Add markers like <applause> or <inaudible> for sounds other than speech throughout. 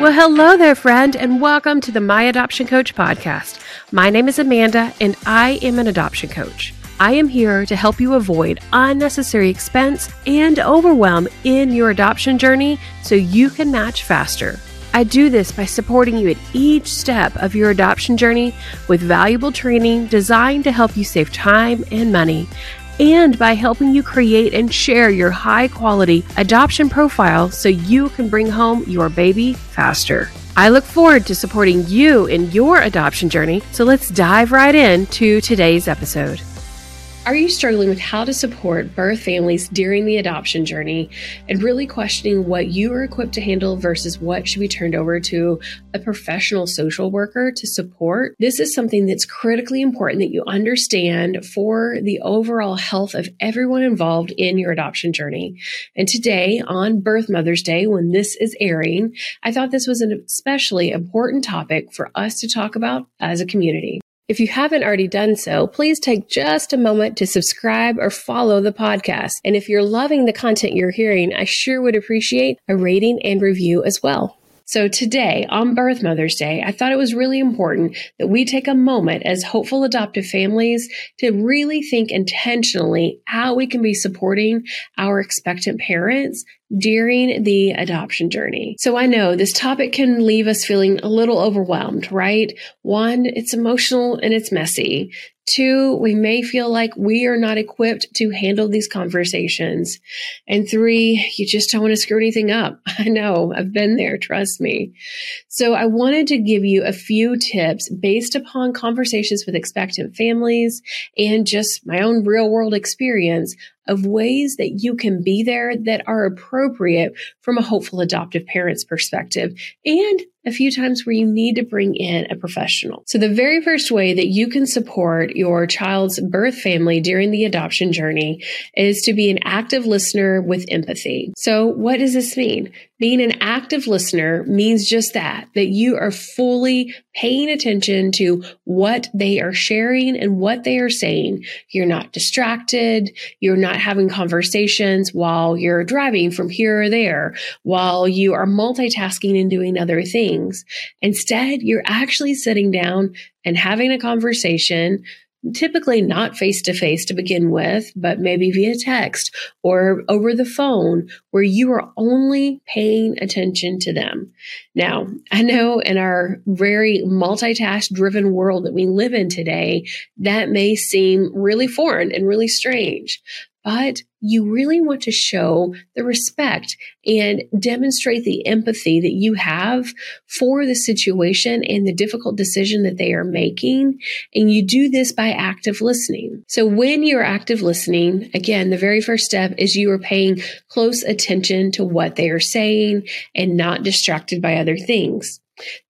Well, hello there, friend, and welcome to the My Adoption Coach podcast. My name is Amanda, and I am an adoption coach. I am here to help you avoid unnecessary expense and overwhelm in your adoption journey so you can match faster. I do this by supporting you at each step of your adoption journey with valuable training designed to help you save time and money and by helping you create and share your high quality adoption profile so you can bring home your baby faster. I look forward to supporting you in your adoption journey, so let's dive right into today's episode. Are you struggling with how to support birth families during the adoption journey and really questioning what you are equipped to handle versus what should be turned over to a professional social worker to support? This is something that's critically important that you understand for the overall health of everyone involved in your adoption journey. And today, on Birth Mother's Day, when this is airing, I thought this was an especially important topic for us to talk about as a community. If you haven't already done so, please take just a moment to subscribe or follow the podcast. And if you're loving the content you're hearing, I sure would appreciate a rating and review as well. So today, on Birth Mother's Day, I thought it was really important that we take a moment as hopeful adoptive families to really think intentionally how we can be supporting our expectant parents during the adoption journey. So I know this topic can leave us feeling a little overwhelmed, right? One, it's emotional and it's messy. Two, we may feel like we are not equipped to handle these conversations. And three, you just don't want to screw anything up. <laughs> I know, I've been there, trust me. So I wanted to give you a few tips based upon conversations with expectant families and just my own real world experience of ways that you can be there that are appropriate from a hopeful adoptive parent's perspective. And a few times where you need to bring in a professional. So the very first way that you can support your child's birth family during the adoption journey is to be an active listener with empathy. So what does this mean? Being an active listener means just that, that you are fully paying attention to what they are sharing and what they are saying. You're not distracted. You're not having conversations while you're driving from here or there, while you are multitasking and doing other things. Instead, you're actually sitting down and having a conversation typically not face to face to begin with, but maybe via text or over the phone where you are only paying attention to them. Now, I know in our very multitask driven world that we live in today, that may seem really foreign and really strange, but you really want to show the respect and demonstrate the empathy that you have for the situation and the difficult decision that they are making. And you do this by active listening. So when you're active listening, again, the very first step is you are paying close attention to what they are saying and not distracted by other things.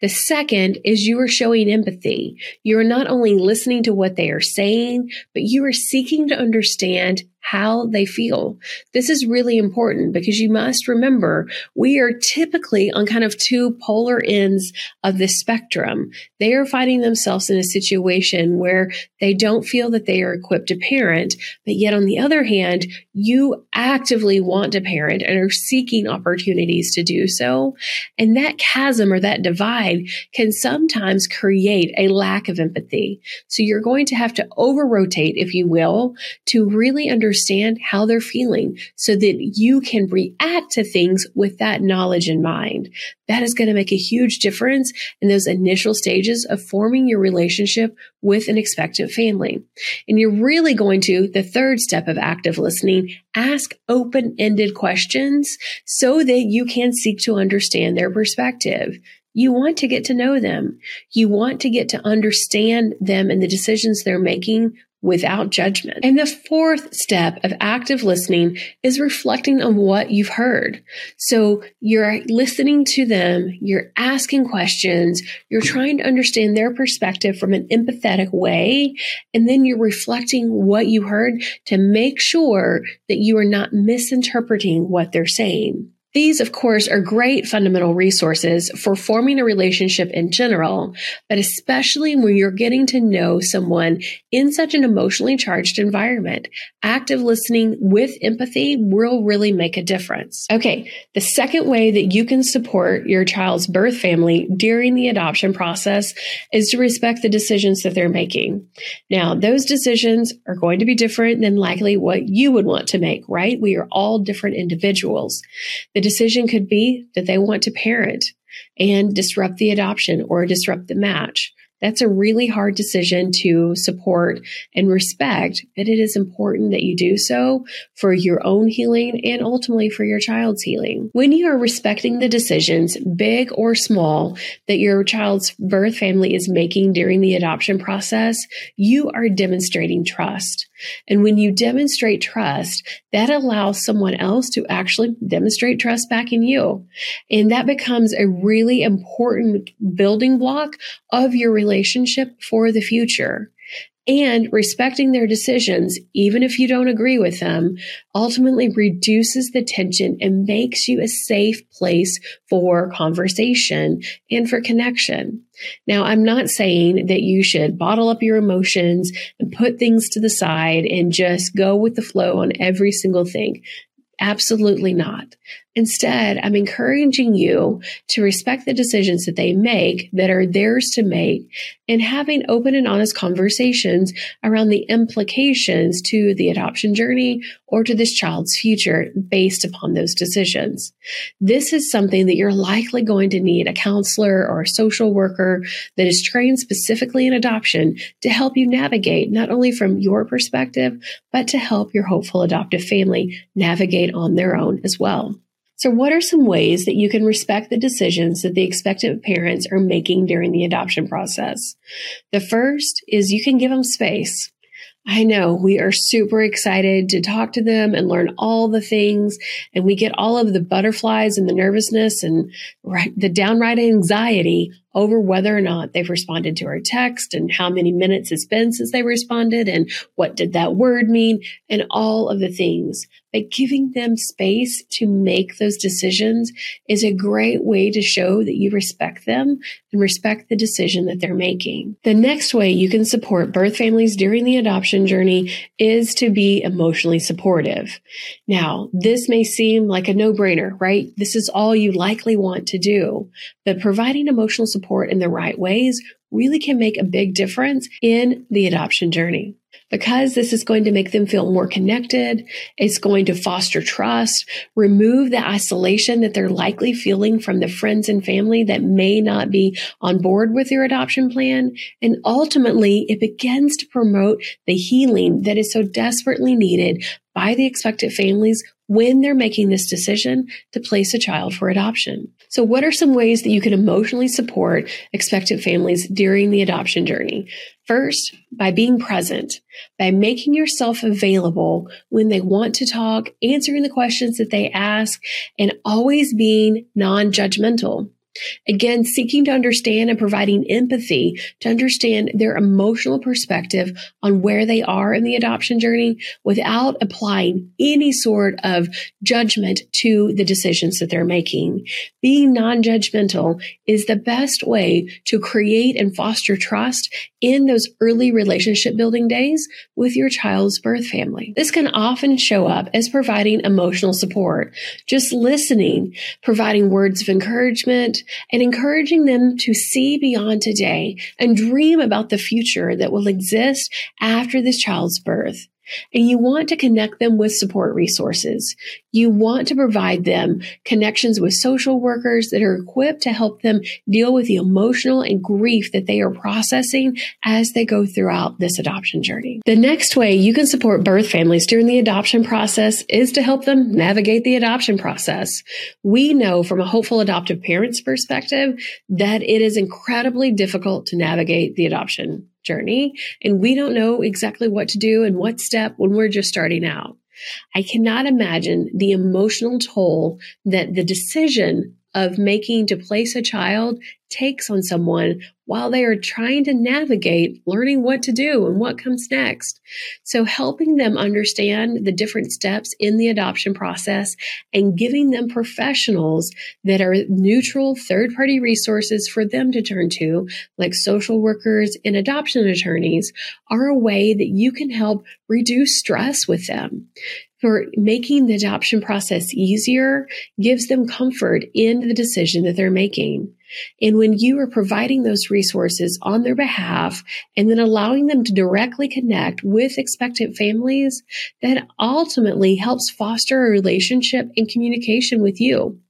The second is you are showing empathy. You are not only listening to what they are saying, but you are seeking to understand how they feel. This is really important because you must remember we are typically on kind of two polar ends of the spectrum. They are finding themselves in a situation where they don't feel that they are equipped to parent, but yet on the other hand, you actively want to parent and are seeking opportunities to do so. And that chasm or that divide can sometimes create a lack of empathy. So you're going to have to over rotate, if you will, to really understand understand how they're feeling so that you can react to things with that knowledge in mind. That is going to make a huge difference in those initial stages of forming your relationship with an expectant family. And you're really going to, the third step of active listening, ask open ended questions so that you can seek to understand their perspective. You want to get to know them. You want to get to understand them and the decisions they're making without judgment. And the fourth step of active listening is reflecting on what you've heard. So you're listening to them, you're asking questions, you're trying to understand their perspective from an empathetic way, and then you're reflecting what you heard to make sure that you are not misinterpreting what they're saying. These, of course, are great fundamental resources for forming a relationship in general, but especially when you're getting to know someone in such an emotionally charged environment. Active listening with empathy will really make a difference. Okay, the second way that you can support your child's birth family during the adoption process is to respect the decisions that they're making. Now, those decisions are going to be different than likely what you would want to make, right? We are all different individuals. The decision could be that they want to parent and disrupt the adoption or disrupt the match. That's a really hard decision to support and respect, but it is important that you do so for your own healing and ultimately for your child's healing. When you are respecting the decisions, big or small, that your child's birth family is making during the adoption process, you are demonstrating trust. And when you demonstrate trust, that allows someone else to actually demonstrate trust back in you. And that becomes a really important building block of your relationship for the future and respecting their decisions, even if you don't agree with them, ultimately reduces the tension and makes you a safe place for conversation and for connection. Now, I'm not saying that you should bottle up your emotions and put things to the side and just go with the flow on every single thing. Absolutely not. Instead, I'm encouraging you to respect the decisions that they make that are theirs to make and having open and honest conversations around the implications to the adoption journey or to this child's future based upon those decisions. This is something that you're likely going to need a counselor or a social worker that is trained specifically in adoption to help you navigate not only from your perspective, but to help your hopeful adoptive family navigate on their own as well. So, what are some ways that you can respect the decisions that the expectant parents are making during the adoption process? The first is you can give them space. I know we are super excited to talk to them and learn all the things. And we get all of the butterflies and the nervousness and the downright anxiety over whether or not they've responded to our text and how many minutes it's been since they responded and what did that word mean and all of the things. But giving them space to make those decisions is a great way to show that you respect them and respect the decision that they're making. The next way you can support birth families during the adoption journey is to be emotionally supportive. Now, this may seem like a no brainer, right? This is all you likely want to do, but providing emotional support support in the right ways really can make a big difference in the adoption journey. Because this is going to make them feel more connected. It's going to foster trust, remove the isolation that they're likely feeling from the friends and family that may not be on board with your adoption plan. And ultimately, it begins to promote the healing that is so desperately needed by the expected families when they're making this decision to place a child for adoption. So what are some ways that you can emotionally support expectant families during the adoption journey? First, by being present, by making yourself available when they want to talk, answering the questions that they ask, and always being non-judgmental. Again, seeking to understand and providing empathy to understand their emotional perspective on where they are in the adoption journey without applying any sort of judgment to the decisions that they're making. Being non-judgmental is the best way to create and foster trust in those early relationship building days with your child's birth family. This can often show up as providing emotional support, just listening, providing words of encouragement, and encouraging them to see beyond today and dream about the future that will exist after this child's birth and you want to connect them with support resources. You want to provide them connections with social workers that are equipped to help them deal with the emotional and grief that they are processing as they go throughout this adoption journey. The next way you can support birth families during the adoption process is to help them navigate the adoption process. We know from a hopeful adoptive parent's perspective that it is incredibly difficult to navigate the adoption journey and we don't know exactly what to do and what step when we're just starting out. I cannot imagine the emotional toll that the decision of making to place a child takes on someone while they are trying to navigate learning what to do and what comes next. So helping them understand the different steps in the adoption process and giving them professionals that are neutral third party resources for them to turn to, like social workers and adoption attorneys are a way that you can help reduce stress with them for making the adoption process easier gives them comfort in the decision that they're making. And when you are providing those resources on their behalf and then allowing them to directly connect with expectant families, that ultimately helps foster a relationship and communication with you.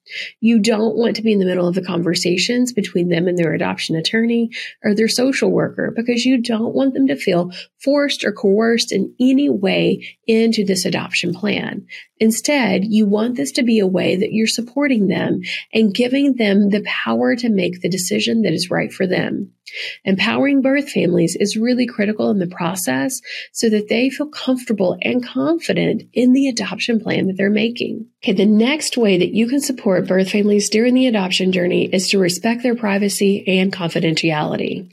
You don't want to be in the middle of the conversations between them and their adoption attorney or their social worker because you don't want them to feel forced or coerced in any way into this adoption plan. Instead, you want this to be a way that you're supporting them and giving them the power to make the decision that is right for them. Empowering birth families is really critical in the process so that they feel comfortable and confident in the adoption plan that they're making. Okay, the next way that you can support birth families during the adoption journey is to respect their privacy and confidentiality.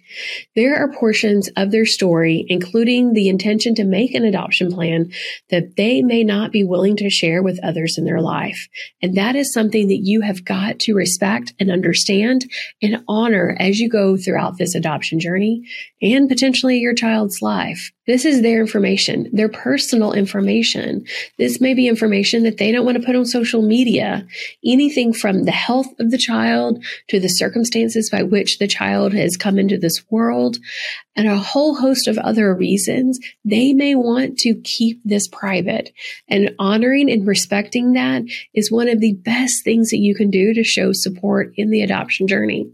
There are portions of their story, including the intention to make an adoption plan, that they may not be willing to share with others in their life. And that is something that you have got to respect and understand and honor as you go throughout this adoption journey and potentially your child's life. This is their information, their personal information. This may be information that they don't want to put on social media. Anything from the health of the child to the circumstances by which the child has come into this world and a whole host of other reasons. They may want to keep this private and honoring and respecting that is one of the best things that you can do to show support in the adoption journey.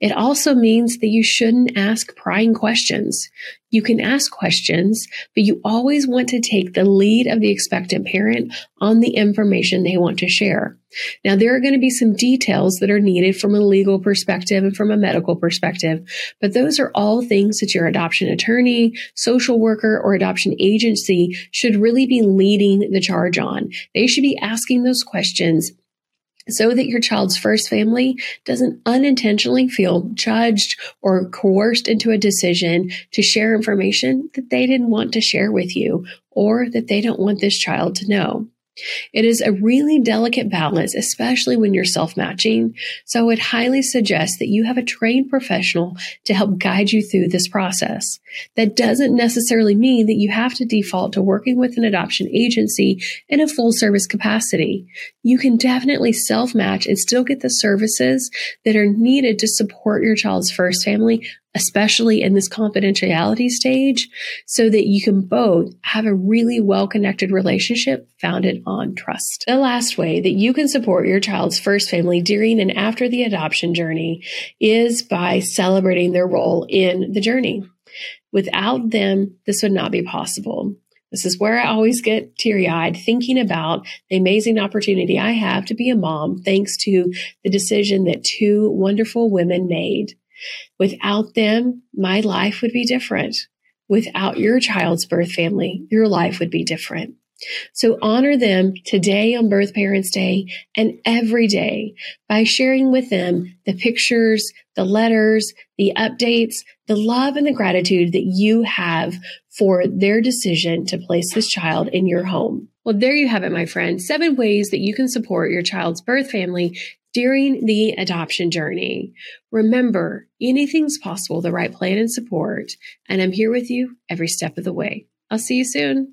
It also means that you shouldn't ask prying questions. You can ask questions, but you always want to take the lead of the expectant parent on the information they want to share. Now, there are going to be some details that are needed from a legal perspective and from a medical perspective, but those are all things that your adoption attorney, social worker, or adoption agency should really be leading the charge on. They should be asking those questions so that your child's first family doesn't unintentionally feel judged or coerced into a decision to share information that they didn't want to share with you or that they don't want this child to know. It is a really delicate balance, especially when you're self matching. So I would highly suggest that you have a trained professional to help guide you through this process. That doesn't necessarily mean that you have to default to working with an adoption agency in a full service capacity. You can definitely self match and still get the services that are needed to support your child's first family especially in this confidentiality stage, so that you can both have a really well connected relationship founded on trust. The last way that you can support your child's first family during and after the adoption journey is by celebrating their role in the journey. Without them, this would not be possible. This is where I always get teary eyed thinking about the amazing opportunity I have to be a mom thanks to the decision that two wonderful women made Without them, my life would be different. Without your child's birth family, your life would be different. So honor them today on Birth Parents Day and every day by sharing with them the pictures, the letters, the updates, the love and the gratitude that you have for their decision to place this child in your home. Well, there you have it, my friend. Seven ways that you can support your child's birth family during the adoption journey. Remember, anything's possible, the right plan and support. And I'm here with you every step of the way. I'll see you soon.